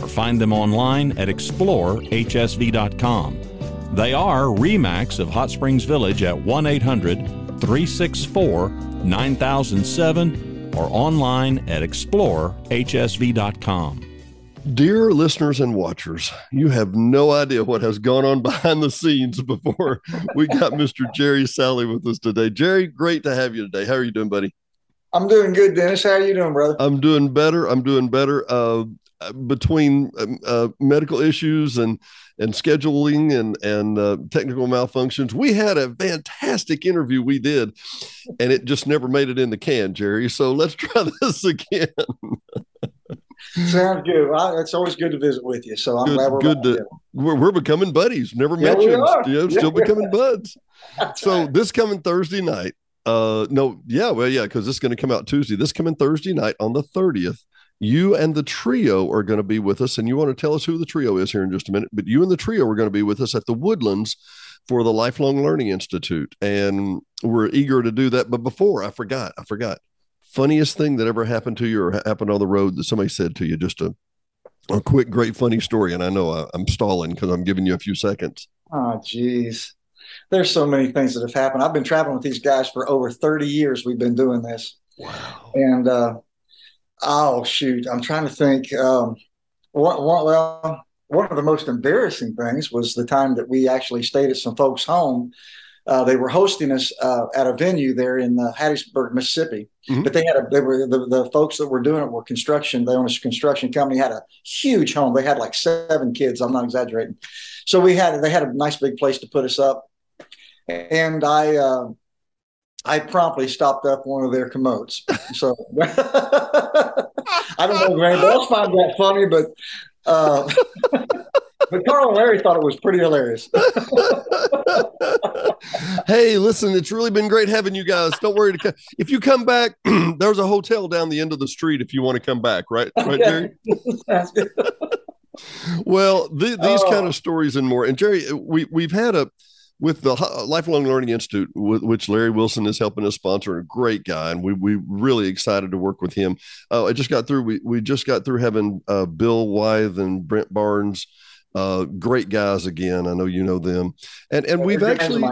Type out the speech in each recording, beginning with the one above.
or find them online at explorehsv.com. They are REMAX of Hot Springs Village at 1 800 364 9007 or online at explorehsv.com. Dear listeners and watchers, you have no idea what has gone on behind the scenes before we got Mr. Jerry Salley with us today. Jerry, great to have you today. How are you doing, buddy? I'm doing good, Dennis. How are you doing, brother? I'm doing better. I'm doing better. Uh, uh, between um, uh, medical issues and and scheduling and and uh, technical malfunctions. We had a fantastic interview we did, and it just never made it in the can, Jerry. So let's try this again. Sounds good. Well, it's always good to visit with you. So I'm good, glad we're good to, we're, we're becoming buddies. Never yeah, met you, yeah, still becoming buds. so this coming Thursday night. Uh, no, yeah, well, yeah, because this is going to come out Tuesday. This coming Thursday night on the 30th you and the trio are going to be with us, and you want to tell us who the trio is here in just a minute. But you and the trio are going to be with us at the Woodlands for the Lifelong Learning Institute, and we're eager to do that. But before I forgot, I forgot. Funniest thing that ever happened to you or happened on the road that somebody said to you, just a a quick, great, funny story. And I know I, am stalling because I'm giving you a few seconds. Oh, geez. There's so many things that have happened. I've been traveling with these guys for over 30 years. We've been doing this. Wow. And uh, Oh shoot, I'm trying to think. Um, one, one, well, one of the most embarrassing things was the time that we actually stayed at some folks' home. Uh, they were hosting us uh, at a venue there in uh, Hattiesburg, Mississippi. Mm-hmm. But they had a they were the, the folks that were doing it were construction. They owned a construction company. Had a huge home. They had like seven kids. I'm not exaggerating. So we had they had a nice big place to put us up. And I uh, I promptly stopped up one of their commodes. So I don't know if anybody else found that funny, but uh, but Carl and Larry thought it was pretty hilarious. hey, listen, it's really been great having you guys. Don't worry. If you come back, there's a hotel down the end of the street if you want to come back, right? Right, Jerry? well, th- these oh. kind of stories and more. And Jerry, we we've had a with the Lifelong Learning Institute, which Larry Wilson is helping us sponsor, a great guy, and we we really excited to work with him. Uh, I just got through. We we just got through having uh, Bill Wythe and Brent Barnes, uh, great guys again. I know you know them, and and we've actually.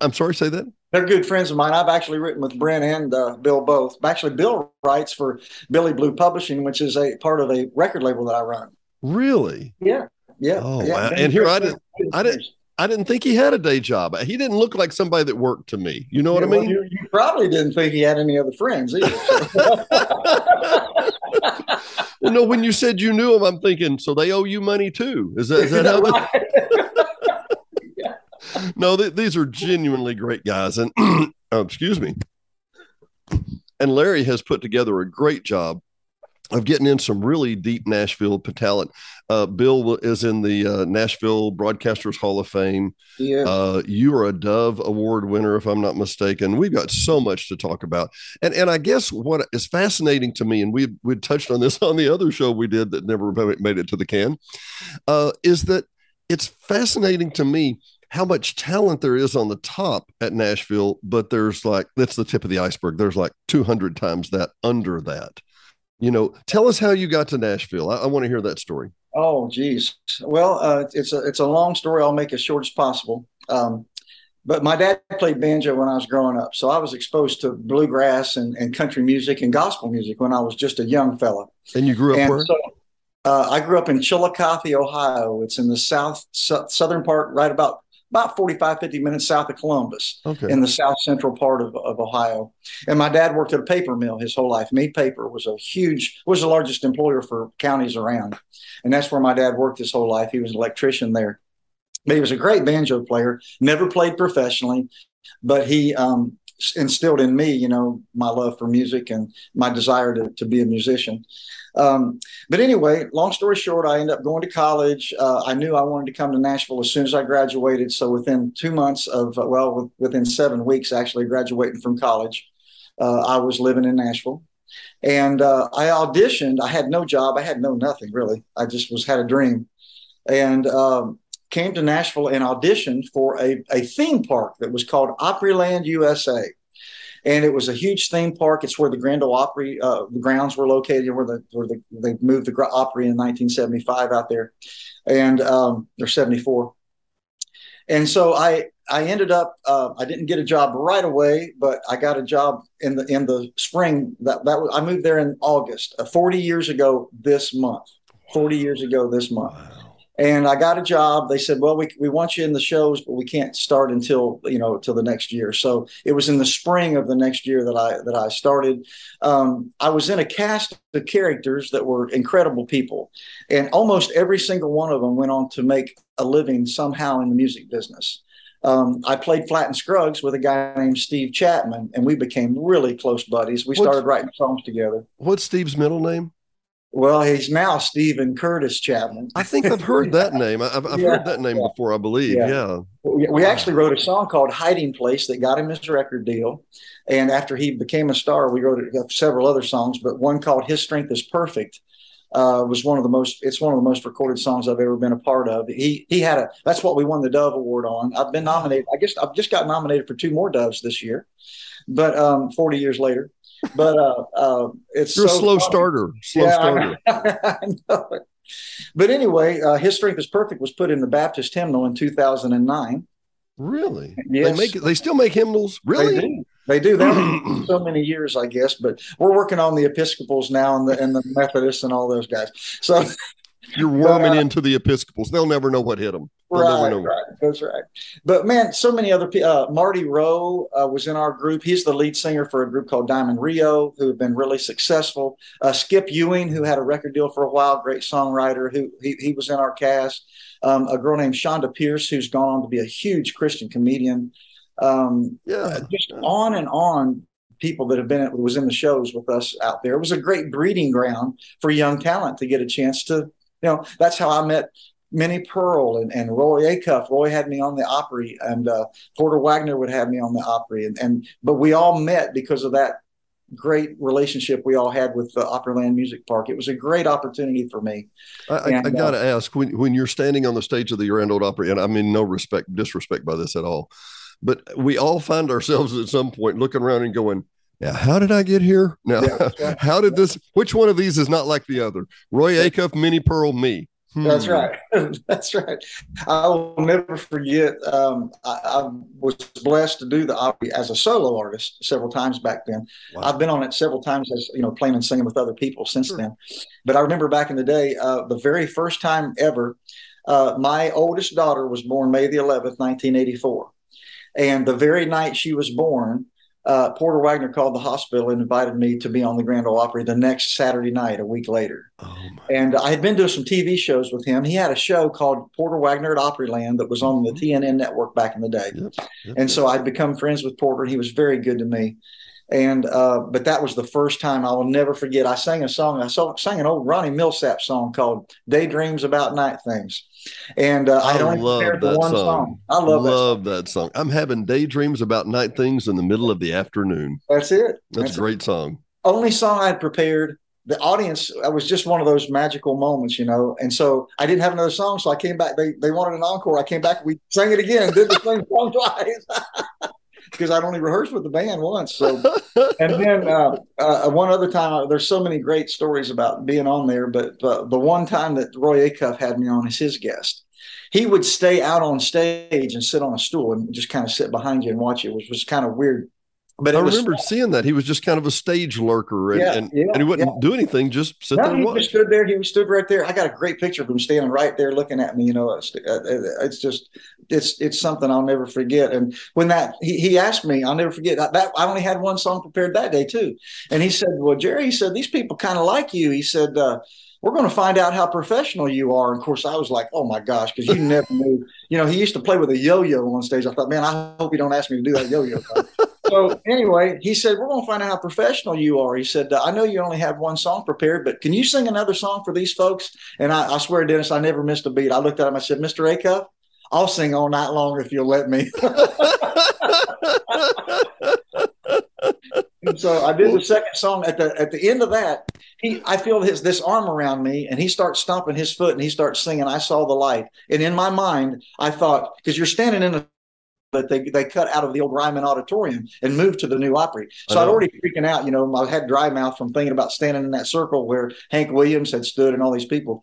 I'm sorry, say that. They're good friends of mine. I've actually written with Brent and uh, Bill both. Actually, Bill writes for Billy Blue Publishing, which is a part of a record label that I run. Really? Yeah. Yeah. Oh, yeah. Wow. And here I didn't, I didn't, I didn't think he had a day job. He didn't look like somebody that worked to me. You know yeah, what I mean? Well, you, you, probably didn't think he had any other friends either. Well, no, when you said you knew him, I'm thinking, so they owe you money too. Is that, is that how? yeah. No, th- these are genuinely great guys, and oh, excuse me. And Larry has put together a great job of getting in some really deep Nashville talent. Uh, Bill is in the uh, Nashville Broadcasters Hall of Fame. Yeah. Uh, you are a Dove Award winner, if I'm not mistaken. We've got so much to talk about, and and I guess what is fascinating to me, and we we touched on this on the other show we did that never made it to the can, uh, is that it's fascinating to me how much talent there is on the top at Nashville, but there's like that's the tip of the iceberg. There's like 200 times that under that you know tell us how you got to nashville i, I want to hear that story oh geez. Well uh, it's a it's a long story. I'll make as short as possible. Um, but my dad played banjo when i was growing up so i was exposed to bluegrass and, and country music and gospel music when i was just a young fella. And you grew up and where? so, uh, i grew up in chillicothe ohio. It's in the south su- southern part right about about 45, 50 minutes south of Columbus okay. in the south central part of, of Ohio. And my dad worked at a paper mill his whole life. Mead Paper was a huge, was the largest employer for counties around. And that's where my dad worked his whole life. He was an electrician there. But he was a great banjo player, never played professionally, but he um, instilled in me, you know, my love for music and my desire to, to be a musician. Um, but anyway, long story short, I ended up going to college. Uh, I knew I wanted to come to Nashville as soon as I graduated. So within two months of, uh, well, within seven weeks, actually graduating from college, uh, I was living in Nashville. And uh, I auditioned. I had no job. I had no nothing really. I just was had a dream, and um, came to Nashville and auditioned for a, a theme park that was called Opryland USA and it was a huge theme park. It's where the Grand Ole Opry uh, grounds were located, where the where the, they moved the Opry in 1975 out there, and um, or 74. And so I I ended up uh, I didn't get a job right away, but I got a job in the in the spring. That that was, I moved there in August, uh, 40 years ago this month. 40 years ago this month. Wow and I got a job. They said, "Well, we we want you in the shows, but we can't start until you know till the next year." So it was in the spring of the next year that I that I started. Um, I was in a cast of characters that were incredible people, and almost every single one of them went on to make a living somehow in the music business. Um, I played Flatt and Scruggs with a guy named Steve Chapman, and we became really close buddies. We started writing songs together. What's Steve's middle name? Well, he's now Stephen Curtis Chapman. I think I've heard that name. I've, I've yeah, heard that name yeah. before, I believe. Yeah. yeah. We actually wrote a song called Hiding Place that got him his record deal. And after he became a star, we wrote several other songs, but one called His Strength is Perfect. Uh, was one of the most it's one of the most recorded songs I've ever been a part of. He he had a that's what we won the Dove Award on. I've been nominated. I guess I've just got nominated for two more Doves this year, but um, 40 years later but uh, uh, it's you're so a slow funny. starter. Slow yeah, starter. I, I know. But anyway, uh, His Strength is Perfect was put in the Baptist hymnal in 2009. Really? Yes. They make they still make hymnals. Really? They do. They do that so many years, I guess. But we're working on the Episcopals now and the and the Methodists and all those guys. So you're worming uh, into the Episcopals. They'll never know what hit them. right, right. That's right. But man, so many other people. Uh, Marty Roe uh, was in our group. He's the lead singer for a group called Diamond Rio, who have been really successful. Uh, Skip Ewing, who had a record deal for a while, great songwriter, who he, he was in our cast. Um, a girl named Chonda Pierce, who's gone on to be a huge Christian comedian. Um, yeah, just on and on people that have been it was in the shows with us out there. It was a great breeding ground for young talent to get a chance to you know, that's how I met Minnie Pearl and, and Roy Acuff. Roy had me on the Opry, and uh, Porter Wagoner would have me on the Opry, and, and but we all met because of that great relationship we all had with the Opryland Music Park. It was a great opportunity for me. I, and, I got to uh, ask when when you're standing on the stage of the Grand Ole Opry, and I mean no respect, disrespect by this at all, but we all find ourselves at some point looking around and going, now, how did I get here? Now, yeah, how did this? Which one of these is not like the other? Roy Acuff, Minnie Pearl, me. Hmm. That's right. That's right. I will never forget. Um, I, I, was blessed to do the Opry as a solo artist several times back then. Wow. I've been on it several times as you know, playing and singing with other people since sure. then. But I remember back in the day, uh, the very first time ever, uh, my oldest daughter was born May the 11th, 1984, and the very night she was born, uh, Porter Wagoner called the hospital and invited me to be on the Grand Ole Opry the next Saturday night, a week later. Oh and I had been doing some TV shows with him. He had a show called Porter Wagoner at Opryland that was on the mm-hmm. TNN network back in the day. Yep, yep, and so I'd become friends with Porter. He was very good to me. And uh, but that was the first time I will never forget. I sang a song. I saw, sang an old Ronnie Milsap song called "Daydreams About Night Things," and uh, I, I love that one song. song. I love, love that, song. that song. I'm having daydreams about night things in the middle of the afternoon. That's it. That's, That's a great it. song. Only song I had prepared. The audience, I was just one of those magical moments, you know. And so I didn't have another song, so I came back. They they wanted an encore. I came back. We sang it again. Did the same song twice. because I'd only rehearsed with the band once. So, and then uh, uh, one other time, uh, there's so many great stories about being on there, but the one time that Roy Acuff had me on as his guest, he would stay out on stage and sit on a stool and just kind of sit behind you and watch you, which was kind of weird but I remember seeing that he was just kind of a stage lurker, and yeah, and, yeah, and, he wouldn't yeah. do anything, just sit no, there. And watch. He stood there. He stood right there. I got a great picture of him standing right there, looking at me. You know, it's, uh, it's just it's it's something I'll never forget. And when that he, he asked me, I'll never forget that I only had one song prepared that day too. And he said, "Well, Jerry," he said, "these people kind of like you." He said. Uh, we're going to find out how professional you are. And of course, I was like, oh my gosh, because you never knew. You know, he used to play with a yo yo on stage. I thought, man, I hope you don't ask me to do that yo yo. so anyway, he said, we're going to find out how professional you are. He said, I know you only have one song prepared, but can you sing another song for these folks? And I, I swear, Dennis, I never missed a beat. I looked at him, I said, Mr. Acuff, I'll sing all night long if you'll let me. and so I did the second song. At the at the end of that, he I feel his this arm around me, and he starts stomping his foot, and he starts singing. I saw the light, and in my mind, I thought because you're standing in a but they, they cut out of the old Ryman Auditorium and moved to the new Opry. So I'd already freaking out. You know, I had dry mouth from thinking about standing in that circle where Hank Williams had stood and all these people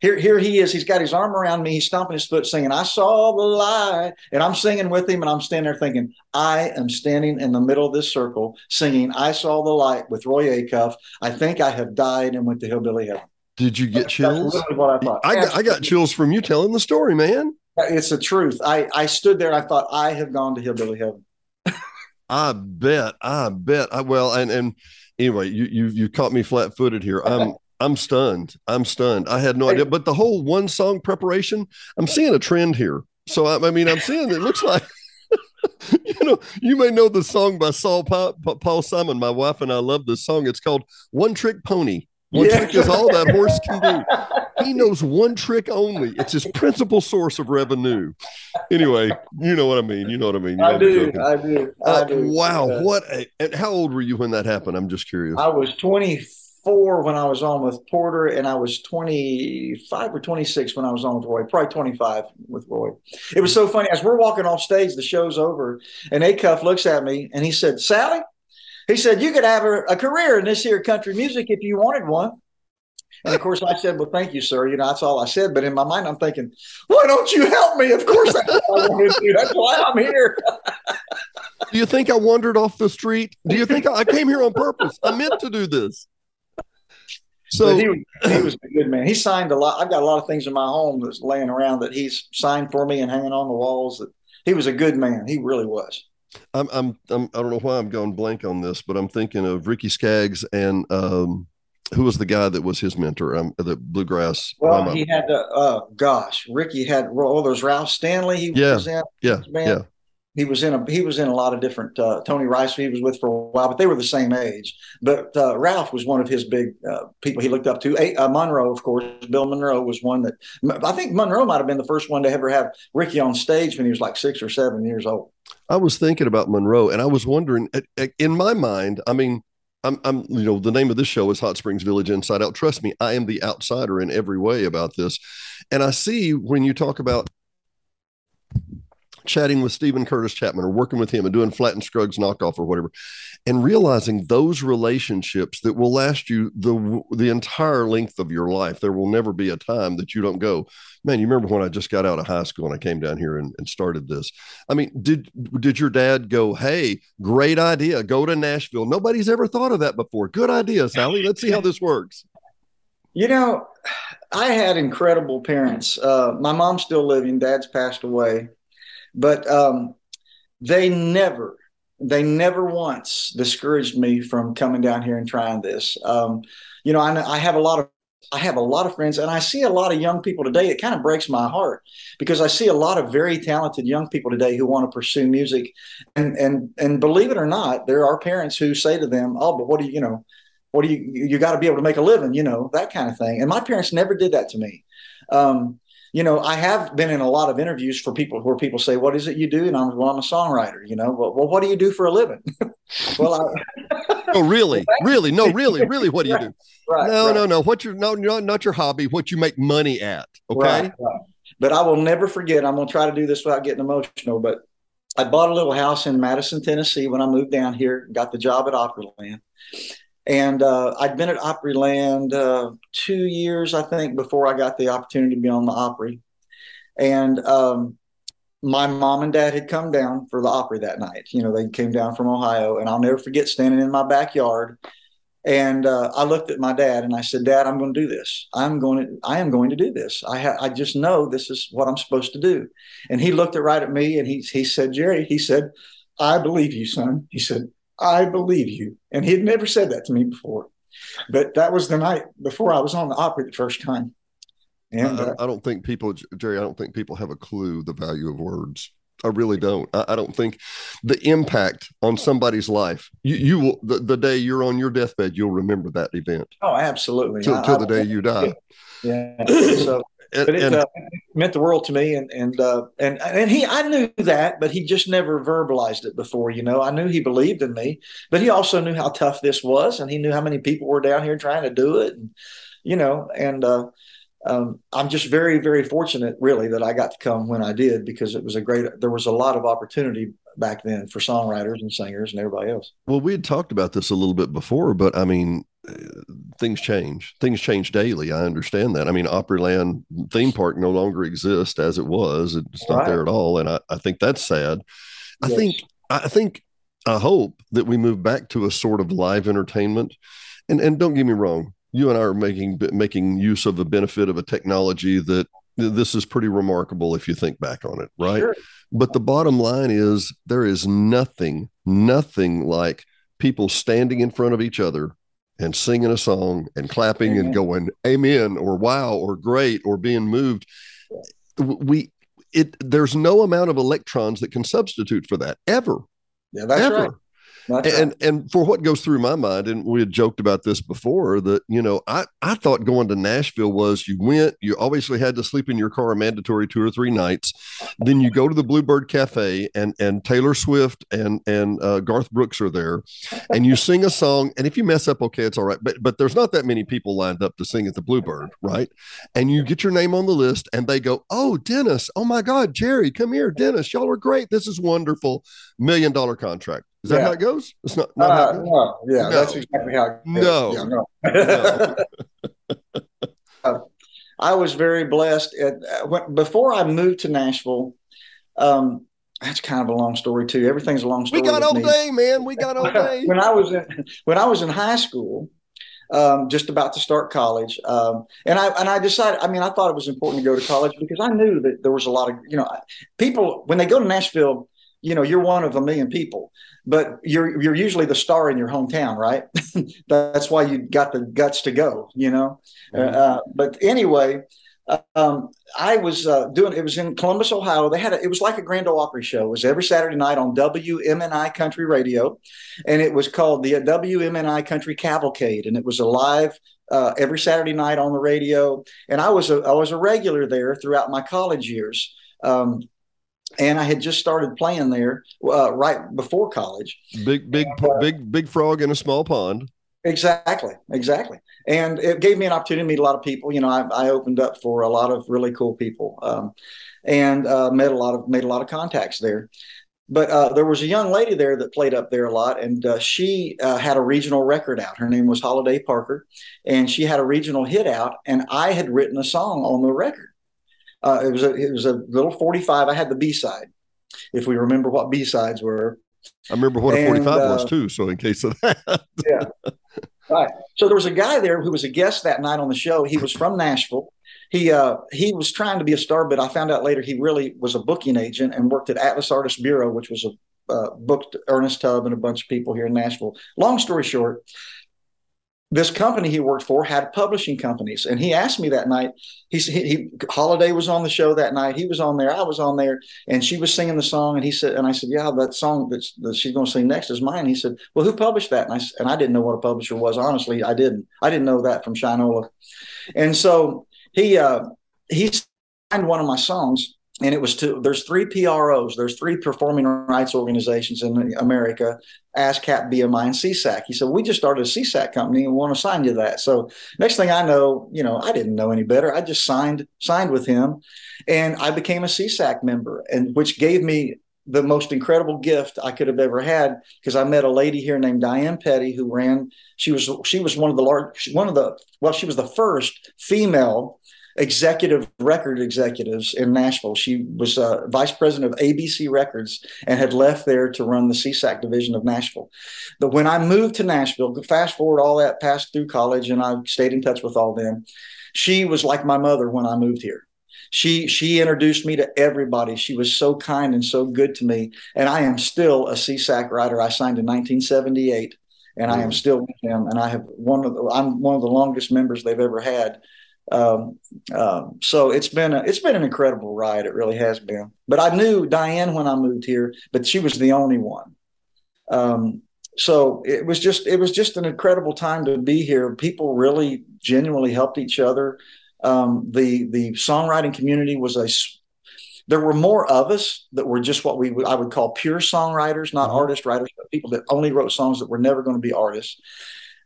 here, here he is. He's got his arm around me. He's stomping his foot, singing, I saw the light. And I'm singing with him, and I'm standing there thinking, I am standing in the middle of this circle singing, I saw the light with Roy Acuff. I think I have died and went to Hillbilly Heaven. Did you get chills? what I thought. I got, I got chills from you telling the story, man. It's the truth. I, I stood there. I thought, I have gone to Hillbilly Heaven. I bet. I bet. I well, and and anyway, you you you caught me flat footed here. I'm I'm stunned. I'm stunned. I had no idea. But the whole one song preparation, I'm seeing a trend here. So I, I mean, I'm seeing it looks like you know, you may know the song by Saul pa- Paul Simon. My wife and I love this song. It's called One Trick Pony. One yeah. trick is all that horse can do. He knows one trick only. It's his principal source of revenue. Anyway, you know what I mean. You know what I mean. You I, do, I do. I uh, do. Wow. What a, and how old were you when that happened? I'm just curious. I was 24 when I was on with Porter, and I was 25 or 26 when I was on with Roy, probably 25 with Roy. It was so funny. As we're walking off stage, the show's over, and Acuff looks at me and he said, Salley, he said, you could have a, a career in this here country music if you wanted one. And of course, I said, "Well, thank you, sir." You know, that's all I said. But in my mind, I'm thinking, "Why don't you help me?" Of course, that's what I want to do. That's why I'm here. do you think I wandered off the street? Do you think I came here on purpose? I meant to do this. So he, he was a good man. He signed a lot. I've got a lot of things in my home that's laying around that he's signed for me and hanging on the walls. That he was a good man. He really was. I'm, I'm, I'm I don't know why I'm going blank on this, but I'm thinking of Ricky Skaggs and um, who was the guy that was his mentor? Um, the bluegrass. Well, he had, uh, uh, gosh, Ricky had. Oh, there's Ralph Stanley. He yeah, was in. Yeah, yeah he was in a he was in a lot of different uh, Tony Rice he was with for a while, but they were the same age. But uh, Ralph was one of his big uh, people he looked up to. A, uh, Monroe, of course, Bill Monroe was one that I think Monroe might have been the first one to ever have Ricky on stage when he was like six or seven years old. I was thinking about Monroe, and I was wondering, in my mind, I mean. I'm, I'm, you know, the name of this show is Hot Springs Village Inside Out. Trust me, I am the outsider in every way about this. And I see when you talk about chatting with Stephen Curtis Chapman or working with him and doing Flatt and Scruggs knockoff or whatever, and realizing those relationships that will last you the the entire length of your life. There will never be a time that you don't go, man. You remember when I just got out of high school and I came down here and, and started this? I mean, did did your dad go, hey, great idea, go to Nashville? Nobody's ever thought of that before. Good idea, Salley. Let's see how this works. You know, I had incredible parents. Uh, my mom's still living. Dad's passed away. But um, they never, they never once discouraged me from coming down here and trying this. Um, you know, I, I have a lot of I have a lot of friends, and I see a lot of young people today. It kind of breaks my heart because I see a lot of very talented young people today who want to pursue music, and and and believe it or not, there are parents who say to them, "Oh, but what do you, you know, what do you, you got to be able to make a living, you know, that kind of thing." And my parents never did that to me. Um, you know, I have been in a lot of interviews for people where people say, "What is it you do?" And I'm, well, I'm a songwriter. You know, well, well what do you do for a living? well, I, oh, really, really, no, really, really, what do you do? Right, no, right. no, no. What your no, no, not your hobby. What you make money at? Okay. Right, but I will never forget. I'm going to try to do this without getting emotional. But I bought a little house in Madison, Tennessee, when I moved down here. Got the job at Opryland, and uh, I'd been at Opryland uh, two years, I think, before I got the opportunity to be on the Opry. And um, my mom and dad had come down for the Opry that night. You know, they came down from Ohio, and I'll never forget standing in my backyard. And uh, I looked at my dad and I said, "Dad, I'm going to do this. I'm going to. I am going to do this. I ha- I just know this is what I'm supposed to do." And he looked at right at me and he he said, "Jerry," he said, "I believe you, son." He said, "I believe you," and he had never said that to me before. But that was the night before I was on the Opry the first time. And uh, I, I, don't think people, Jerry, I don't think people have a clue the value of words. I really don't. I, I don't think the impact on somebody's life. You, you will the, the day you're on your deathbed, you'll remember that event. Oh, absolutely. Till, till the day you die. Yeah. So, and, but it, uh, meant the world to me, and and uh, and and he, I knew that, but he just never verbalized it before. You know, I knew he believed in me, but he also knew how tough this was, and he knew how many people were down here trying to do it, and you know, and uh, um, I'm just very, very fortunate, really, that I got to come when I did because it was a great. There was a lot of opportunity back then for songwriters and singers and everybody else. Well, we had talked about this a little bit before, but I mean, things change. Things change daily. I understand that. I mean, Opryland theme park no longer exists as it was. It's not right. there at all, and I, I think that's sad. Yes. I think. I think. I hope that we move back to a sort of live entertainment. And and don't get me wrong, you and I are making making use of the benefit of a technology that this is pretty remarkable if you think back on it, right? Sure. But the bottom line is there is nothing, nothing like people standing in front of each other and singing a song and clapping amen. and mm-hmm. going amen or wow or great or being moved. We it there's no amount of electrons that can substitute for that ever. Yeah, that's ever. right and and for what goes through my mind, and we had joked about this before, that you know, I I thought going to Nashville was you went, you obviously had to sleep in your car a mandatory two or three nights, then you go to the Bluebird Cafe, and and Taylor Swift and and uh, Garth Brooks are there, and you sing a song, and if you mess up, okay, it's all right, but but there's not that many people lined up to sing at the Bluebird, right? And you get your name on the list, and they go, oh Dennis, oh my God, Jerry, come here, Dennis, y'all are great, this is wonderful, million dollar contract is that how it goes? It's not. not uh, no, yeah, no. that's exactly how. It no, yeah, no. no. uh, I was very blessed. At, uh, when, before I moved to Nashville, um, that's kind of a long story too. Everything's a long story. We got all me. day, man. We got all day. when I was in when I was in high school, um, just about to start college, um, and I and I decided. I mean, I thought it was important to go to college because I knew that there was a lot of you know people when they go to Nashville. You know, you're one of a million people but you're you're usually the star in your hometown, right? That's why you got the guts to go, you know. Mm-hmm. Uh, but anyway, um, I was uh, doing it was in Columbus, Ohio. They had a, it was like a Grand Ole Opry show. It was every Saturday night on WMNI Country Radio, and it was called the WMNI Country Cavalcade, and it was a live uh, every Saturday night on the radio. And I was a I was a regular there throughout my college years. Um, and I had just started playing there uh, right before college. Big, big, uh, big, big frog in a small pond. Exactly, exactly. And it gave me an opportunity to meet a lot of people. You know, I, I opened up for a lot of really cool people, um, and uh, met a lot of made a lot of contacts there. But uh, there was a young lady there that played up there a lot, and uh, she uh, had a regional record out. Her name was Holiday Parker, and she had a regional hit out. And I had written a song on the record uh, it was a it was a little 45. I had the B side, if we remember what B sides were. I remember what a 45 uh, was too. So in case of that, yeah. Right. So there was a guy there who was a guest that night on the show. He was from Nashville. He uh, he was trying to be a star, but I found out later he really was a booking agent and worked at Atlas Artist Bureau, which was a uh, booked Ernest Tubb and a bunch of people here in Nashville. Long story short, this company he worked for had publishing companies, and he asked me that night. He he, Holiday was on the show that night. He was on there. I was on there, and she was singing the song. And he said, and I said, yeah, that song that's, that she's going to sing next is mine. He said, well, who published that? And I and I didn't know what a publisher was. Honestly, I didn't. I didn't know that from Shinola. And so he uh, he signed one of my songs and it was to there's three PROs, there's three performing rights organizations in America, ASCAP, BMI, and SESAC. He said, We just started a SESAC company and want to sign you that. So next thing I know, you know, I didn't know any better. I just signed signed with him and I became a SESAC member, and which gave me the most incredible gift I could have ever had because I met a lady here named Diane Petty who ran. She was she was one of the large one of the well she was the first female executive record executives in Nashville. She was uh, vice president of ABC Records and had left there to run the SESAC division of Nashville. But when I moved to Nashville, fast forward all that, passed through college, and I stayed in touch with all them. She was like my mother when I moved here. She she introduced me to everybody. She was so kind and so good to me. And I am still a SESAC writer. I signed in 1978 and I am still with them. And I have one of the, I'm one of the longest members they've ever had. Um, um, so it's been a, it's been an incredible ride. It really has been. But I knew Diane when I moved here, but she was the only one. Um, so it was just it was just an incredible time to be here. People really genuinely helped each other. Um, the the songwriting community was a there were more of us that were just what we would, I would call pure songwriters, not mm-hmm. artist writers, but people that only wrote songs that were never going to be artists.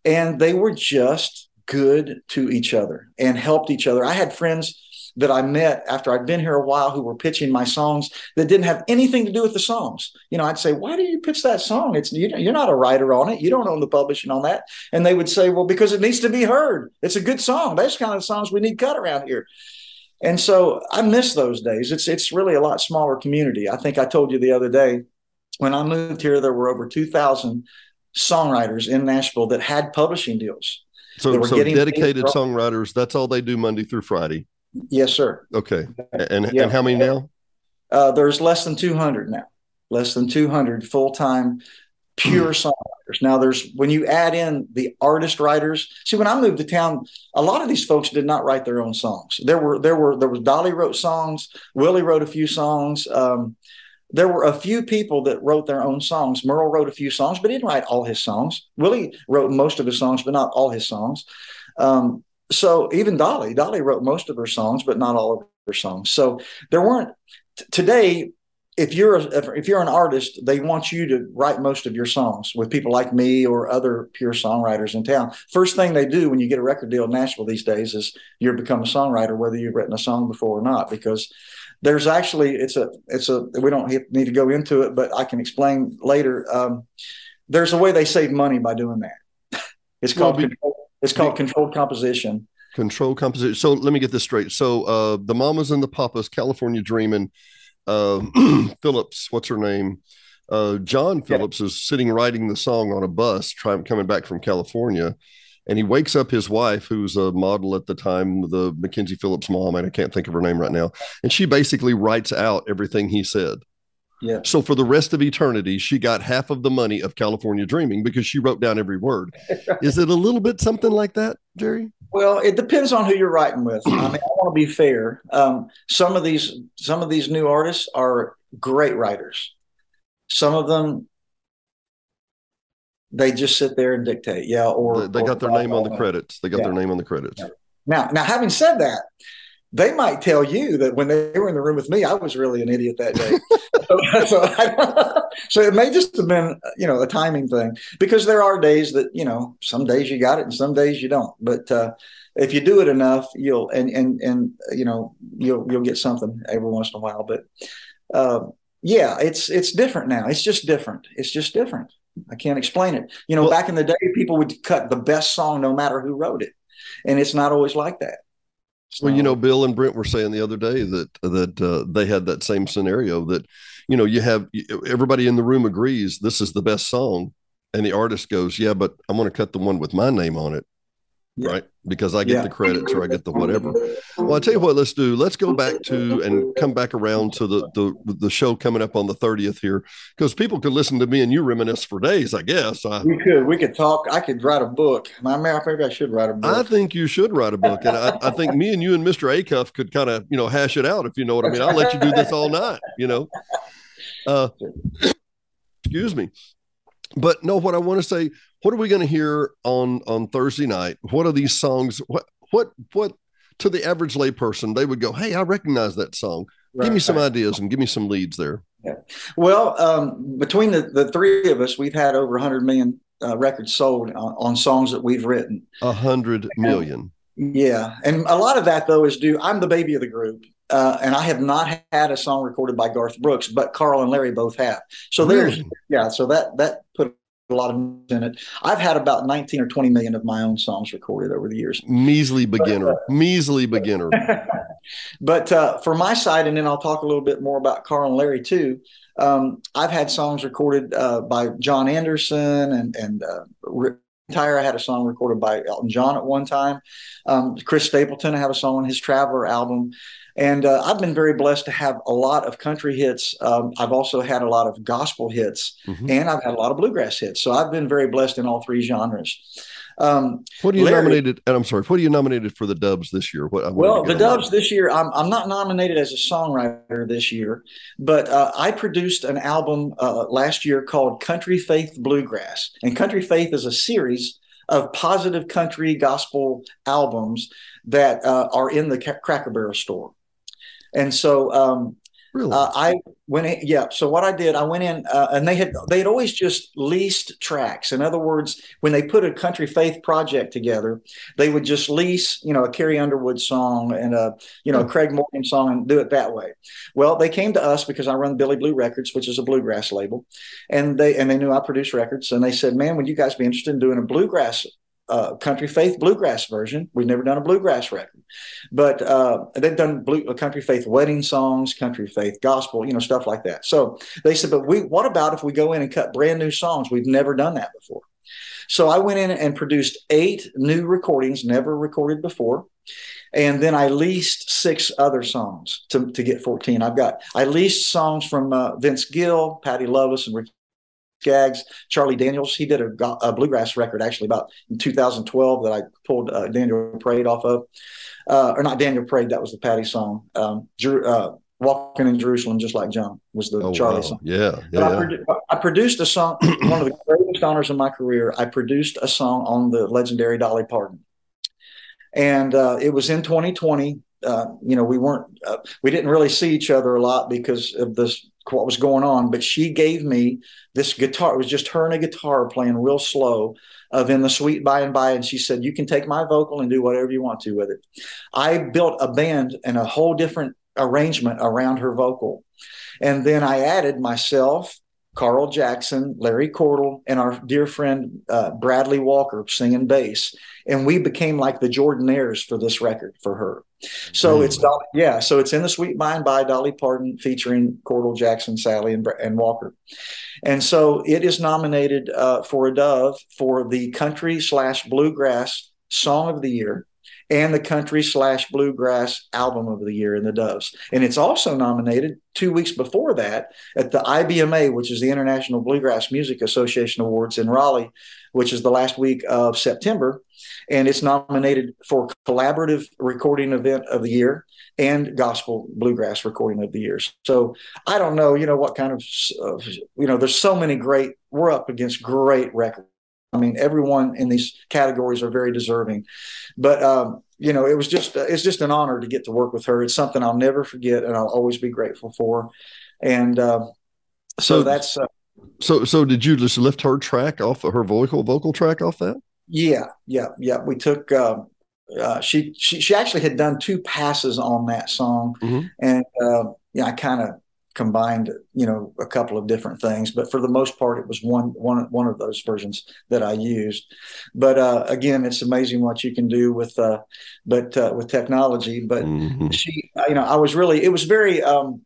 And they were just good to each other and helped each other. I had friends that I met after I'd been here a while who were pitching my songs that didn't have anything to do with the songs. You know, I'd say, "Why do you pitch that song? It's you're not a writer on it. You don't own the publishing on that." And they would say, "Well, because it needs to be heard. It's a good song. That's kind of the songs we need cut around here." And so I miss those days. It's it's really a lot smaller community. I think I told you the other day when I moved here, there were over two thousand songwriters in Nashville that had publishing deals. So, so dedicated songwriters. That's all they do Monday through Friday. Yes, sir. Okay. And yeah. and how many now? Uh, there's less than 200 now. Less than 200 full time pure songwriters. Now, there's when you add in the artist writers. See, when I moved to town, a lot of these folks did not write their own songs. There were there were there was Dolly wrote songs. Willie wrote a few songs. Um, there were a few people that wrote their own songs. Merle wrote a few songs, but he didn't write all his songs. Willie wrote most of his songs, but not all his songs. Um, so even Dolly, Dolly wrote most of her songs, but not all of her songs. So there weren't t- today if you're a, if you're an artist, they want you to write most of your songs with people like me or other pure songwriters in town. First thing they do when you get a record deal in Nashville these days is you become a songwriter, whether you've written a song before or not, because there's actually it's a it's a we don't need to go into it, but I can explain later. Um, there's a way they save money by doing that. It's called well, control, it's called controlled composition. Controlled composition. So let me get this straight. So uh, the Mamas and the Papas, California Dreaming uh, Phillips, what's her name? Uh, John Phillips yeah. is sitting writing the song on a bus, trying coming back from California, and he wakes up his wife, who's a model at the time, the Mackenzie Phillips mom, and I can't think of her name right now, and she basically writes out everything he said. Yeah. So for the rest of eternity, she got half of the money of California Dreaming because she wrote down every word. right. Is it a little bit something like that, Jerry? Well, it depends on who you're writing with. I mean, I want to be fair. Um, some of these some of these new artists are great writers. Some of them they just sit there and dictate. Yeah, or they, they got or, their name on the credits. They got yeah. their name on the credits. Now, now, having said that, they might tell you that when they were in the room with me, I was really an idiot that day. so, so, I, so, it may just have been, you know, a timing thing because there are days that, you know, some days you got it and some days you don't. But uh, if you do it enough, you'll and and and you know you'll you'll get something every once in a while. But uh, yeah, it's it's different now. It's just different. It's just different. I can't explain it. You know, well, back in the day, people would cut the best song no matter who wrote it, and it's not always like that. So, well, you know, Bill and Brent were saying the other day that that uh, they had that same scenario that you know you have everybody in the room agrees this is the best song, and the artist goes, "Yeah, but I'm going to cut the one with my name on it." Yeah. right? Because I get yeah. the credits or I get the whatever. Well, I tell you what, let's do. Let's go back to and come back around to the the the show coming up on the thirtieth here, because people could listen to me and you reminisce for days. I guess I, we could. We could talk. I could write a book. I think I should write a book. I think you should write a book, and I, I think me and you and Mister Acuff could kind of you know hash it out if you know what I mean. I'll let you do this all night. You know. Uh, excuse me. But no, what I want to say, what are we going to hear on on Thursday night? What are these songs? What what what to the average layperson they would go, hey, I recognize that song. Right, give me some right. ideas and give me some leads there. Yeah. Well, um, between the, the three of us, we've had over 100 million uh, records sold on, on, songs that we've written. A hundred million. yeah, and a lot of that though is due. I'm the baby of the group, uh, and I have not had a song recorded by Garth Brooks, but Carl and Larry both have. So there's yeah, so that that put a lot of in it. I've had about 19 or 20 million of my own songs recorded over the years. Measly beginner, but, uh, measly beginner. but uh, for my side, and then I'll talk a little bit more about Carl and Larry too. Um, I've had songs recorded uh, by John Anderson and and uh, Tyre. I had a song recorded by Elton John at one time. Um, Chris Stapleton, I have a song on his Traveler album. And uh, I've been very blessed to have a lot of country hits. Um, I've also had a lot of gospel hits, mm-hmm. and I've had a lot of bluegrass hits. So I've been very blessed in all three genres. Um, what are you Larry, nominated? And I'm sorry, what are you nominated for the Doves this year? What, well, the Doves this year, I'm, I'm not nominated as a songwriter this year, but uh, I produced an album uh, last year called Country Faith Bluegrass. And Country Faith is a series of positive country gospel albums that uh, are in the Cracker Barrel store. And so um, Really? Uh, I went in, yeah. So what I did, I went in, uh, and they had they had always just leased tracks. In other words, when they put a country faith project together, they would just lease, you know, a Carrie Underwood song and a you know a Craig Morgan song and do it that way. Well, they came to us because I run Billy Blue Records, which is a bluegrass label, and they and they knew I produce records, and they said, "Man, would you guys be interested in doing a bluegrass uh, country faith bluegrass version. We've never done a bluegrass record, but uh, they've done blue, uh, country faith wedding songs, country faith gospel, you know, stuff like that. So they said, but we, what about if we go in and cut brand new songs? We've never done that before. So I went in and produced eight new recordings, never recorded before. And then I leased six other songs to, to get 14. I've got, I leased songs from uh, Vince Gill, Patty Loveless, and Rick Skaggs, Charlie Daniels. He did a, a, bluegrass record actually about in 2012 that I pulled uh, Daniel Prayed off of, uh, or not Daniel Prayed. That was the Patty song. Um, Drew, uh, Walking in Jerusalem, just like John, was the oh, Charlie wow. song. Yeah, yeah. I, produ- I, produced a song. one of the greatest honors of my career. I produced a song on the legendary Dolly Parton, and uh, it was in 2020. Uh, you know, we weren't, uh, we didn't really see each other a lot because of this what was going on, but she gave me this guitar. It was just her and a guitar playing real slow of in the sweet by and by. And she said, You can take my vocal and do whatever you want to with it. I built a band and a whole different arrangement around her vocal. And then I added myself, Carl Jackson, Larry Cordle, and our dear friend uh, Bradley Walker singing bass. And we became like the Jordanaires for this record for her. So mm. it's yeah, so it's in the Sweet By and By Dolly Parton featuring Cordle Jackson, Salley, and, and Walker, and so it is nominated uh, for a Dove for the country slash bluegrass song of the year and the country slash bluegrass album of the year in the Doves. And it's also nominated two weeks before that at the IBMA, which is the International Bluegrass Music Association Awards in Raleigh, which is the last week of September. And it's nominated for collaborative recording event of the year and gospel bluegrass recording of the year. So I don't know, you know, what kind of, uh, you know, there's so many great, we're up against great records I mean, everyone in these categories are very deserving. But um, you know, it was just it's just an honor to get to work with her. It's something I'll never forget, and I'll always be grateful for. And uh, so, so, that's uh, so. So did you just lift her track off of her vocal vocal track off that? Yeah, yeah, yeah. We took. Uh, uh, she, she she actually had done two passes on that song, mm-hmm. and uh, yeah, I kind of combined you know a couple of different things but for the most part it was one one one of those versions that i used but uh, again it's amazing what you can do with uh, but uh, with technology but mm-hmm. she you know i was really it was very um,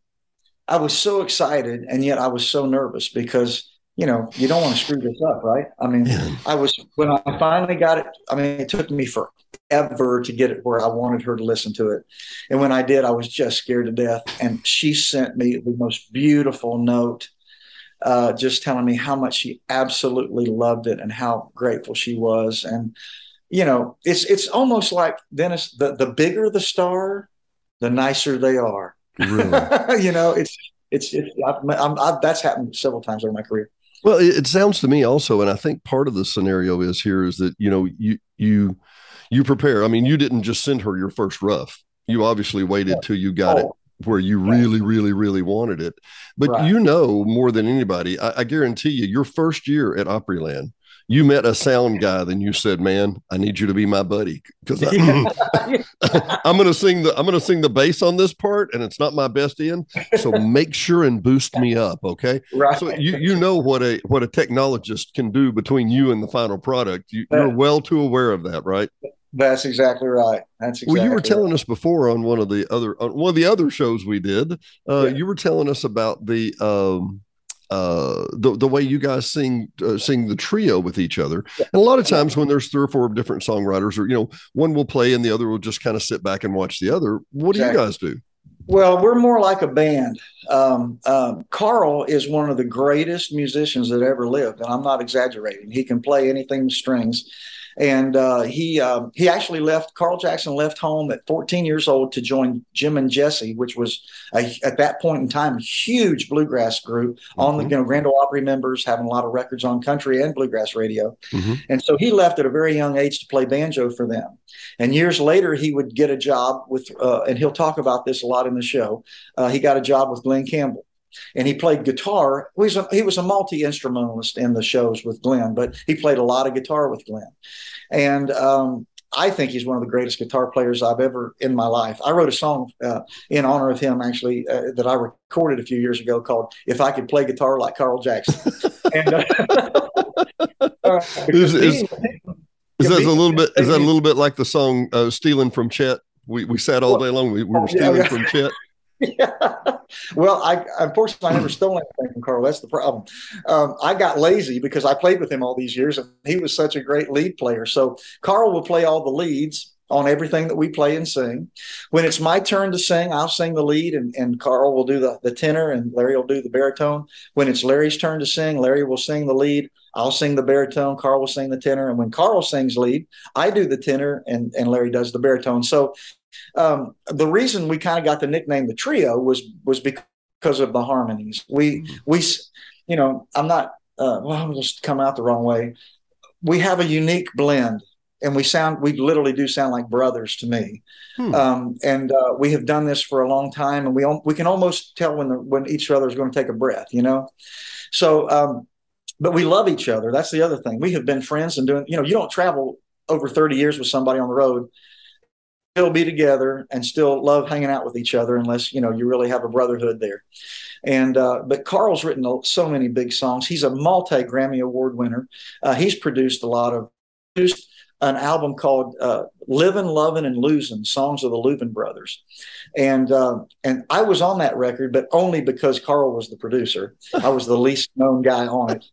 i was so excited and yet i was so nervous because you know you don't want to screw this up right i mean yeah. i was when i finally got it i mean it took me forever to get it where I wanted her to listen to it. And when I did, I was just scared to death. And she sent me the most beautiful note, uh, just telling me how much she absolutely loved it and how grateful she was. And you know, it's it's almost like Dennis. The the bigger the star, the nicer they are. Really? you know, it's it's it's I've, I've, that's happened several times over my career. Well, it, it sounds to me also, and I think part of the scenario is here is that you know you you you prepare. I mean, you didn't just send her your first rough. You obviously waited till you got oh. it where you really, really, really wanted it. But right. you know more than anybody. I, I, guarantee you, your first year at Opryland, you met a sound guy, then you said, "Man, I need you to be my buddy because I'm going to sing the I'm going to sing the bass on this part, and it's not my best end. So make sure and boost me up, okay? Right. So you you know what a what a technologist can do between you and the final product. You, are well too aware of that, right? That's exactly right. That's exactly well. You were telling right. us before on one of the other on one of the other shows we did. Uh, yeah. You were telling us about the um, uh, the the way you guys sing uh, sing the trio with each other. And a lot of times when there's three or four different songwriters, or you know, one will play and the other will just kind of sit back and watch the other. What exactly. do you guys do? Well, we're more like a band. Um, um, Carl is one of the greatest musicians that ever lived, and I'm not exaggerating. He can play anything with strings and uh, he uh, he actually left. Carl Jackson left home at 14 years old to join Jim and Jesse, which was a, at that point in time a huge bluegrass group mm-hmm. on the mm-hmm. you know Grand Ole Opry members, having a lot of records on country and bluegrass radio. Mm-hmm. And so he left at a very young age to play banjo for them. And years later, he would get a job with, uh, and he'll talk about this a lot in the show. Uh, he got a job with Glen Campbell and he played guitar. He was a, he was a multi instrumentalist in the shows with Glen, but he played a lot of guitar with Glen. and um, I think he's one of the greatest guitar players I've ever in my life. I wrote a song uh, in honor of him actually uh, that I recorded a few years ago called "If I Could Play Guitar Like Carl Jackson." and, uh, uh is, is, is that a little bit? Is that a little bit like the song uh, "Stealing from Chet"? We we sat all day long. We, we were stealing yeah, yeah. from Chet. Yeah. Well, I unfortunately I never stole anything from Carl. That's the problem. Um, I got lazy because I played with him all these years, and he was such a great lead player. So Carl will play all the leads on everything that we play and sing. When it's my turn to sing, I'll sing the lead, and, and Carl will do the, the tenor, and Larry will do the baritone. When it's Larry's turn to sing, Larry will sing the lead. I'll sing the baritone. Carl will sing the tenor. And when Carl sings lead, I do the tenor, and, and Larry does the baritone. So um, the reason we kind of got the nickname the trio was was because of the harmonies. We mm-hmm. we you know I'm not uh, well I'm just come out the wrong way. We have a unique blend, and we sound we literally do sound like brothers to me. Hmm. Um, and uh, we have done this for a long time, and we we can almost tell when the when each other is going to take a breath. You know, so. Um, but we love each other. That's the other thing. We have been friends and doing, you know, you don't travel over 30 years with somebody on the road still be together and still love hanging out with each other unless you know you really have a brotherhood there. And uh, but carl's written so many big songs. He's a multi grammy award winner. Uh, he's produced a lot of produced an album called uh, living loving and losing songs of the louvin brothers. And uh, and i was on that record but only because carl was the producer. I was the least known guy on it.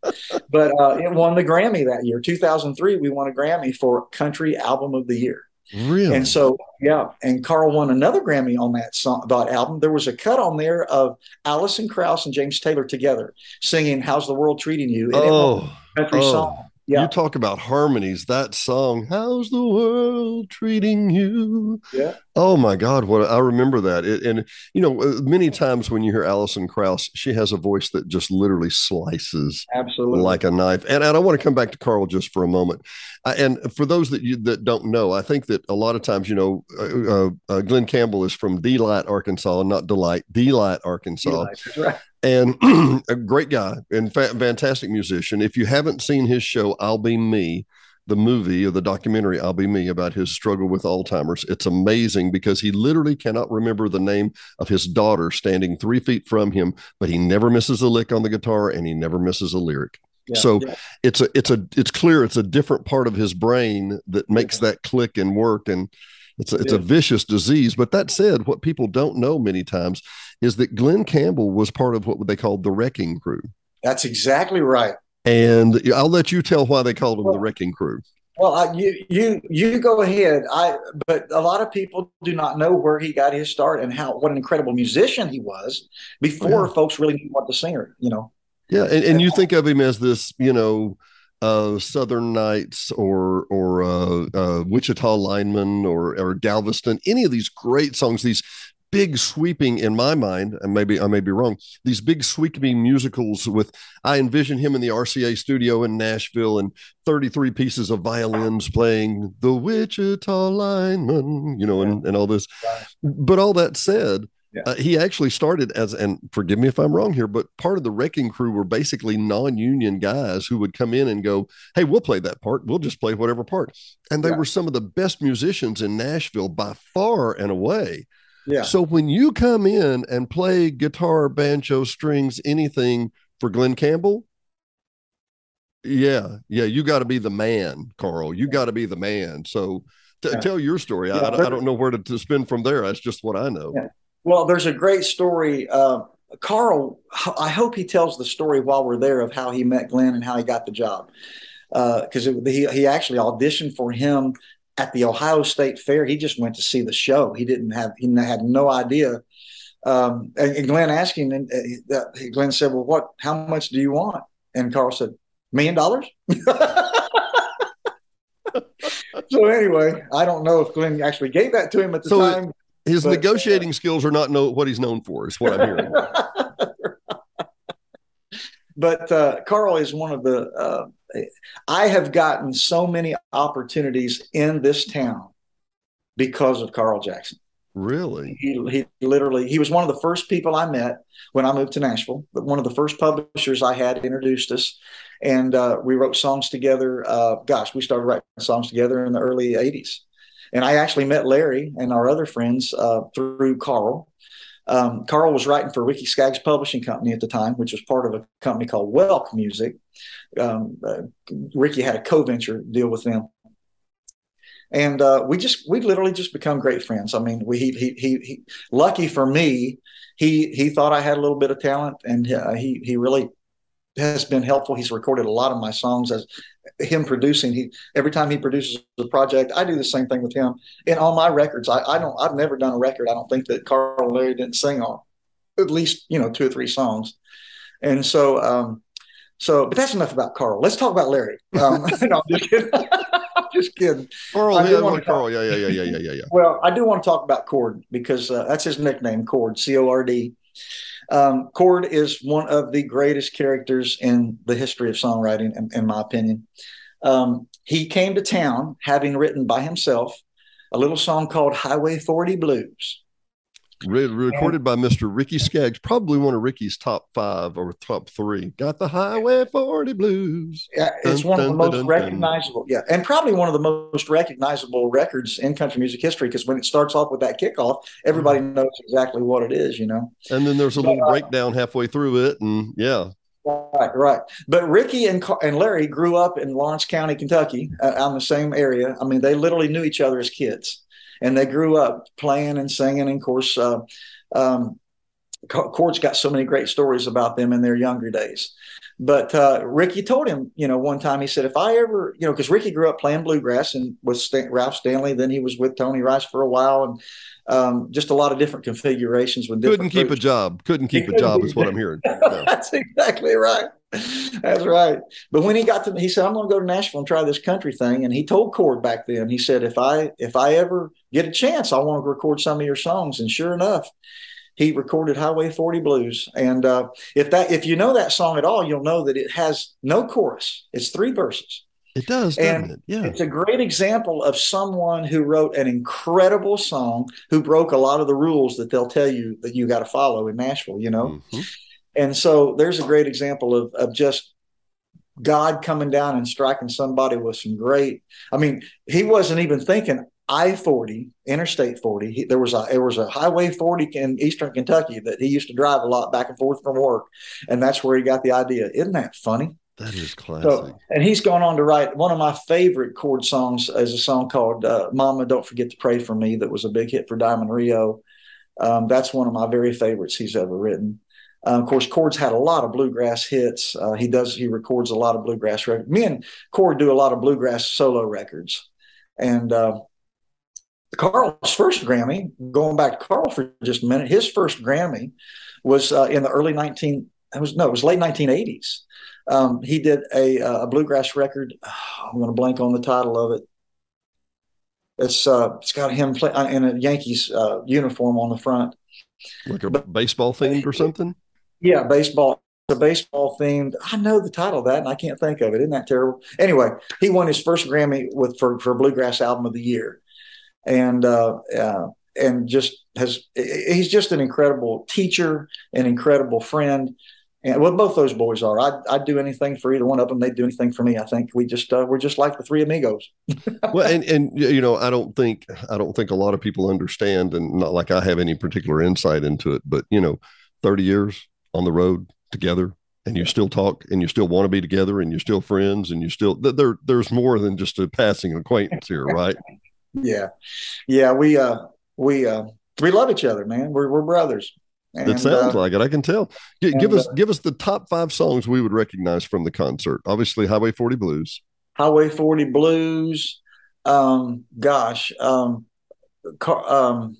But uh, it won the grammy that year. 2003 we won a grammy for country album of the year Really? And so, yeah, and Carl won another Grammy on that song, that album. There was a cut on there of Alison Krauss and James Taylor together singing "How's the World Treating You?" And oh, country oh. song. Yeah. You talk about harmonies. That song, "How's the World Treating You?" Yeah. Oh my God, what I remember that. It, and you know, uh, many times when you hear Alison Krauss, she has a voice that just literally slices absolutely like a knife. And, and I want to come back to Carl just for a moment. Uh, and for those that you that don't know, I think that a lot of times, you know, uh, uh, uh Glen Campbell is from Delight, Arkansas, not Delight, Delight, Arkansas. Delight, right. And a great guy and fa- fantastic musician. If you haven't seen his show, I'll Be Me the movie or the documentary I'll Be Me about his struggle with Alzheimer's. It's amazing because he literally cannot remember the name of his daughter standing three feet from him, but he never misses a lick on the guitar and he never misses a lyric. Yeah, so yeah. it's a it's a it's clear it's a different part of his brain that makes yeah. that click and work and it's a, it's a vicious disease. But that said, what people don't know many times is that Glen Campbell was part of what they called the Wrecking Crew. That's exactly right. And I'll let you tell why they called him well, the Wrecking Crew. Well, I, you you you go ahead. I but a lot of people do not know where he got his start and how what an incredible musician he was before yeah. folks really knew what the singer. You know. Yeah, and, and you think of him as this, you know, uh, Southern Nights or or uh, uh, Wichita Lineman or or Galveston, any of these great songs, these big sweeping in my mind and maybe i may be wrong these big sweeping musicals with i envision him in the rca studio in nashville and 33 pieces of violins playing the wichita lineman you know and, and all this but all that said Yeah. Uh, he actually started as, and forgive me if I'm wrong here, but part of the wrecking crew were basically non-union guys who would come in and go, "Hey, we'll play that part. We'll just play whatever part." And they yeah. were some of the best musicians in Nashville by far and away. Yeah. So when you come in and play guitar, banjo, strings, anything for Glen Campbell, yeah, yeah, you got to be the man, Carl. You got to be the man. So t- yeah. tell your story. Yeah, I, I, don't know where to, to, spin from there. That's just what I know. Yeah. Well, there's a great story. Uh, Carl, I hope he tells the story while we're there of how he met Glen and how he got the job. Because uh, he, he actually auditioned for him at the Ohio State Fair. He just went to see the show. He didn't have, he had no idea. Um, and, and, Glen asked him, and uh, Glen said, Well, what, how much do you want? And Carl said, Million dollars? so anyway, I don't know if Glen actually gave that to him at the so time. His but, negotiating uh, skills are not know what he's known for. Is what I'm hearing. but uh, Carl is one of the. I have gotten so many opportunities in this town because of Carl Jackson. Really? He, he literally he was one of the first people I met when I moved to Nashville. But One of the first publishers I had introduced us, and uh, we wrote songs together. Uh, gosh, we started writing songs together in the early '80s, and I actually met Larry and our other friends uh, through Carl. Um, Carl was writing for Ricky Skaggs Publishing Company at the time, which was part of a company called Welk Music. Um, uh, Ricky had a co-venture deal with them, and uh, we just we literally just become great friends. I mean, we he he he, he lucky for me, he he thought I had a little bit of talent, and uh, he he really has been helpful. He's recorded a lot of my songs as him producing. He every time he produces a project, I do the same thing with him. And on my records, I, I don't I've never done a record. I don't think that Carl Larry didn't sing on at least you know two or three songs. And so um, so but that's enough about Carl. Let's talk about Larry. Um, no, I'm just kidding. I'm just kidding. Carl, yeah, Carl, yeah, yeah, yeah, yeah, yeah, yeah. Well, I do want to talk about Cord because uh, that's his nickname, Cord, C O R D. Um, Cord is one of the greatest characters in the history of songwriting, in, in my opinion. Um, he came to town having written by himself a little song called Highway 40 Blues. Re- recorded by Mr. Ricky Skaggs, probably one of Ricky's top five or top three. Got the Highway 40 Blues. Yeah, it's dun, one dun, of the dun, most recognizable. Yeah, and probably one of the most recognizable records in country music history because when it starts off with that kickoff, everybody mm-hmm. knows exactly what it is, you know. And then there's a little uh, breakdown halfway through it, and yeah. Right, right. But Ricky and and Larry grew up in Lawrence County, Kentucky, uh, out in the same area. I mean, they literally knew each other as kids and they grew up playing and singing. And of course, uh, um, Cord's got so many great stories about them in their younger days. But uh, Ricky told him, you know, one time he said, if I ever, you know, because Ricky grew up playing bluegrass and with St- Ralph Stanley, then he was with Tony Rice for a while, and um, just a lot of different configurations with couldn't keep groups. a job. Couldn't keep a job is what I'm hearing. That's exactly right. That's right. But when he got to, he said, "I'm going to go to Nashville and try this country thing." And he told Cord back then, he said, "If I if I ever get a chance, I want to record some of your songs." And sure enough, he recorded Highway 40 Blues. And uh, if that if you know that song at all, you'll know that it has no chorus. It's three verses. It does, and it? Yeah. It's a great example of someone who wrote an incredible song who broke a lot of the rules that they'll tell you that you got to follow in Nashville, you know? Mm-hmm. And so there's a great example of, of just God coming down and striking somebody with some great. I mean, he wasn't even thinking I forty, Interstate forty. He, there was a there was a Highway forty in Eastern Kentucky that he used to drive a lot back and forth from work, and that's where he got the idea. Isn't that funny? That is classic. So, and he's gone on to write one of my favorite Cord songs is a song called uh, "Mama, Don't Forget to Pray for Me" that was a big hit for Diamond Rio. Um, that's one of my very favorites he's ever written. Uh, of course, Cord's had a lot of bluegrass hits. Uh, he does he records a lot of bluegrass records. Me and Cord do a lot of bluegrass solo records, and uh, Carl's first Grammy, going back to Carl for just a minute, his first Grammy was uh, in the early 19, it was, no, it was late 1980s. Um, he did a, uh, a bluegrass record. Oh, I'm going to blank on the title of it. It's uh, it's got him play, in a Yankees uh, uniform on the front, like a but, baseball themed or something. Yeah, baseball. A baseball themed. I know the title of that, and I can't think of it. Isn't that terrible? Anyway, he won his first Grammy with for for bluegrass album of the year, and uh, uh, and just has he's just an incredible teacher, an incredible friend. And well, both those boys are. I'd, I'd do anything for either one of them. They'd do anything for me. I think we just uh, we're just like the three amigos. well, and and you know, I don't think I don't think a lot of people understand, and not like I have any particular insight into it. But you know, thirty years on the road together, and you still talk, and you still want to be together, and you're still friends, and you still there. There's more than just a passing acquaintance here, right? yeah, yeah. We uh we uh we love each other, man. We're we're brothers. And, it sounds uh, like it. I can tell. G- and, give us uh, give us the top five songs we would recognize from the concert. Obviously, Highway 40 Blues. Highway 40 Blues. Um, gosh, um, car, um,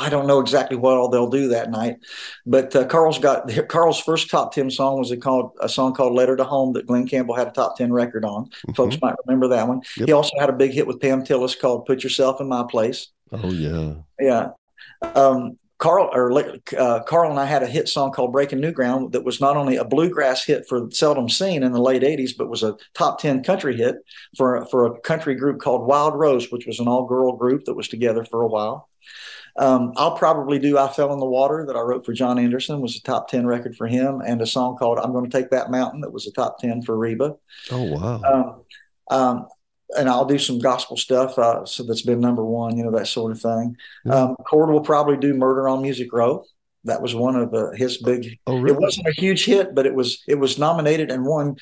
I don't know exactly what all they'll do that night, but uh, Carl's got Carl's first top ten song was a called a song called "Letter to Home" that Glen Campbell had a top ten record on. Mm-hmm. Folks might remember that one. Yep. He also had a big hit with Pam Tillis called "Put Yourself in My Place." Oh yeah, yeah. Um, Carl or uh, Carl and I had a hit song called "Breaking New Ground" that was not only a bluegrass hit for Seldom Scene in the late '80s, but was a top ten country hit for for a country group called Wild Rose, which was an all girl group that was together for a while. Um, I'll probably do "I Fell in the Water" that I wrote for John Anderson was a top ten record for him, and a song called "I'm Going to Take That Mountain" that was a top ten for Reba. Oh wow! Um, um, and I'll do some gospel stuff. Uh, so that's been number one, you know, that sort of thing. Um, Cord will probably do Murder on Music Row that was one of uh, his big. Oh, really? It wasn't a huge hit, but it was it was nominated and won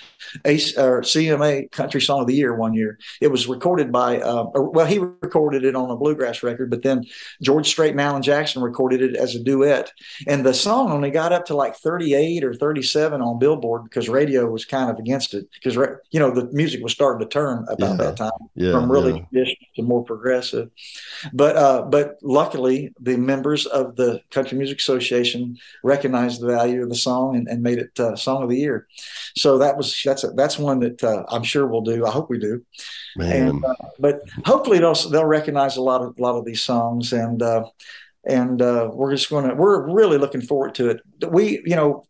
a or CMA Country Song of the Year one year. It was recorded by uh, well, he recorded it on a bluegrass record, but then George Strait and Alan Jackson recorded it as a duet, and the song only got up to like thirty eight or thirty seven on Billboard because radio was kind of against it because you know the music was starting to turn about yeah. that time yeah, from really yeah. traditional to more progressive. But uh, but luckily the members of the Country Music Association Association recognized the value of the song and, and made it uh, song of the year. So that was that's a, that's one that uh, I'm sure we'll do. I hope we do. Man. And, uh, but hopefully they'll they'll recognize a lot of a lot of these songs and uh, and uh, we're just going to we're really looking forward to it. We you know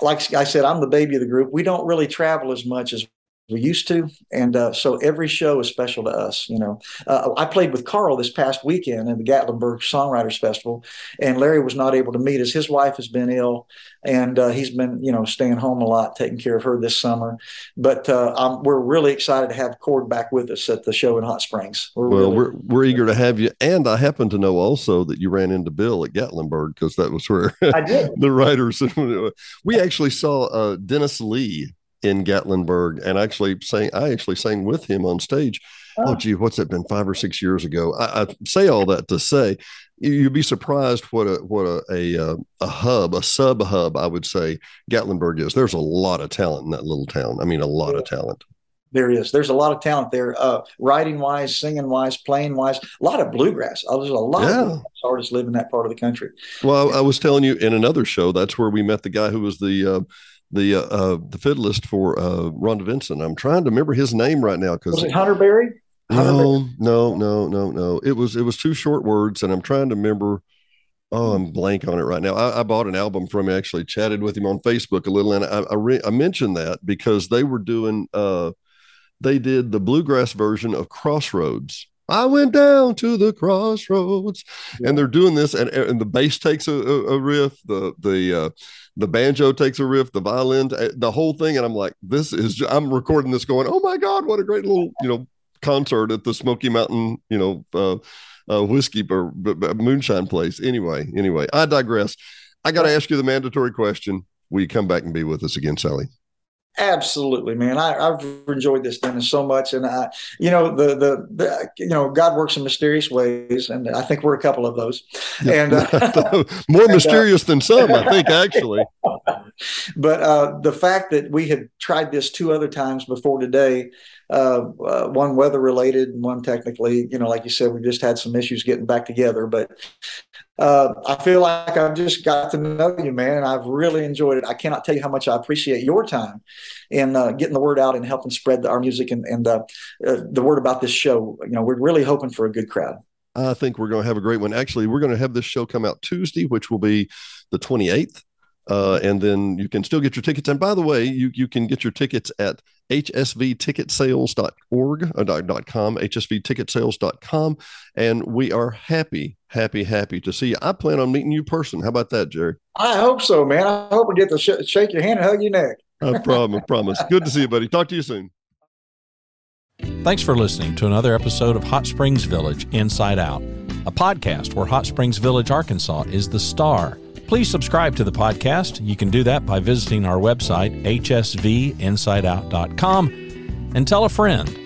like I said, I'm the baby of the group. We don't really travel as much as we used to and uh, so every show is special to us you know. Uh, i played with carl this past weekend in the gatlinburg songwriters festival and larry was not able to meet us. His wife has been ill and uh, he's been you know staying home a lot taking care of her this summer. But uh, we're really excited to have cord back with us at the show in hot springs. We're well really- we're, we're eager to have you and i happen to know also that you ran into bill at gatlinburg because that was where I did. the writers we actually saw uh, dennis lee in Gatlinburg and actually sang I actually sang with him on stage. Oh, oh gee, what's it been five or six years ago? I, I say all that to say you'd be surprised what a what a a, uh, a hub, a sub hub, I would say Gatlinburg is. There's a lot of talent in that little town. I mean, a lot of talent. There is. There's a lot of talent there, uh, writing wise, singing wise, playing wise. A lot of bluegrass. Oh, there's a lot yeah. of artists live in that part of the country. Well, I, I was telling you in another show. That's where we met the guy who was the uh, the uh, uh, the fiddlist for uh, Rhonda Vincent. I'm trying to remember his name right now because was it Hunter Berry? No, no, no, no, no. It was it was two short words, and I'm trying to remember. Oh, I'm blank on it right now. I, I bought an album from him. Actually, chatted with him on Facebook a little, and I I, re- I mentioned that because they were doing uh, they did the bluegrass version of Crossroads. I went down to the crossroads, yeah. and they're doing this, and, and the bass takes a, a, riff, the the uh, the banjo takes a riff, the violin, eh, the whole thing, and I'm like, this is. I'm recording this, going, oh my god, what a great little you know concert at the Smoky Mountain, you know, uh, uh, whiskey or moonshine place. Anyway, anyway, I digress. I got to ask you the mandatory question. Will you come back and be with us again, Salley? Absolutely, man. I, have enjoyed this thing so much, and I, you know, the, the, the you know, God works in mysterious ways, and I think we're a couple of those, and uh, more and, uh, mysterious uh, than some, I think, actually. but uh, the fact that we had tried this two other times before today, uh, uh, one weather related and one technically, you know, like you said, we just had some issues getting back together, but uh, I feel like I've just got to know you, man, and I've really enjoyed it. I cannot tell you how much I appreciate your time in uh, getting the word out and helping spread the, our music and, and uh, uh the word about this show. You know, we're really hoping for a good crowd. I think we're going to have a great one. Actually, we're going to have this show come out Tuesday, which will be the 28th. Uh, and then you can still get your tickets. And by the way, you you can get your tickets at hsvticketsales.org uh, dot .com, hsvticketsales.com. And we are happy, happy, happy to see you. I plan on meeting you person. How about that, Jerry? I hope so, man. I hope we get to sh- shake your hand and hug your neck. I promise, I promise. Good to see you, buddy. Talk to you soon. Thanks for listening to another episode of Hot Springs Village Inside Out, a podcast where Hot Springs Village, Arkansas is the star. Please subscribe to the podcast. You can do that by visiting our website, hsvinsideout.com, and tell a friend.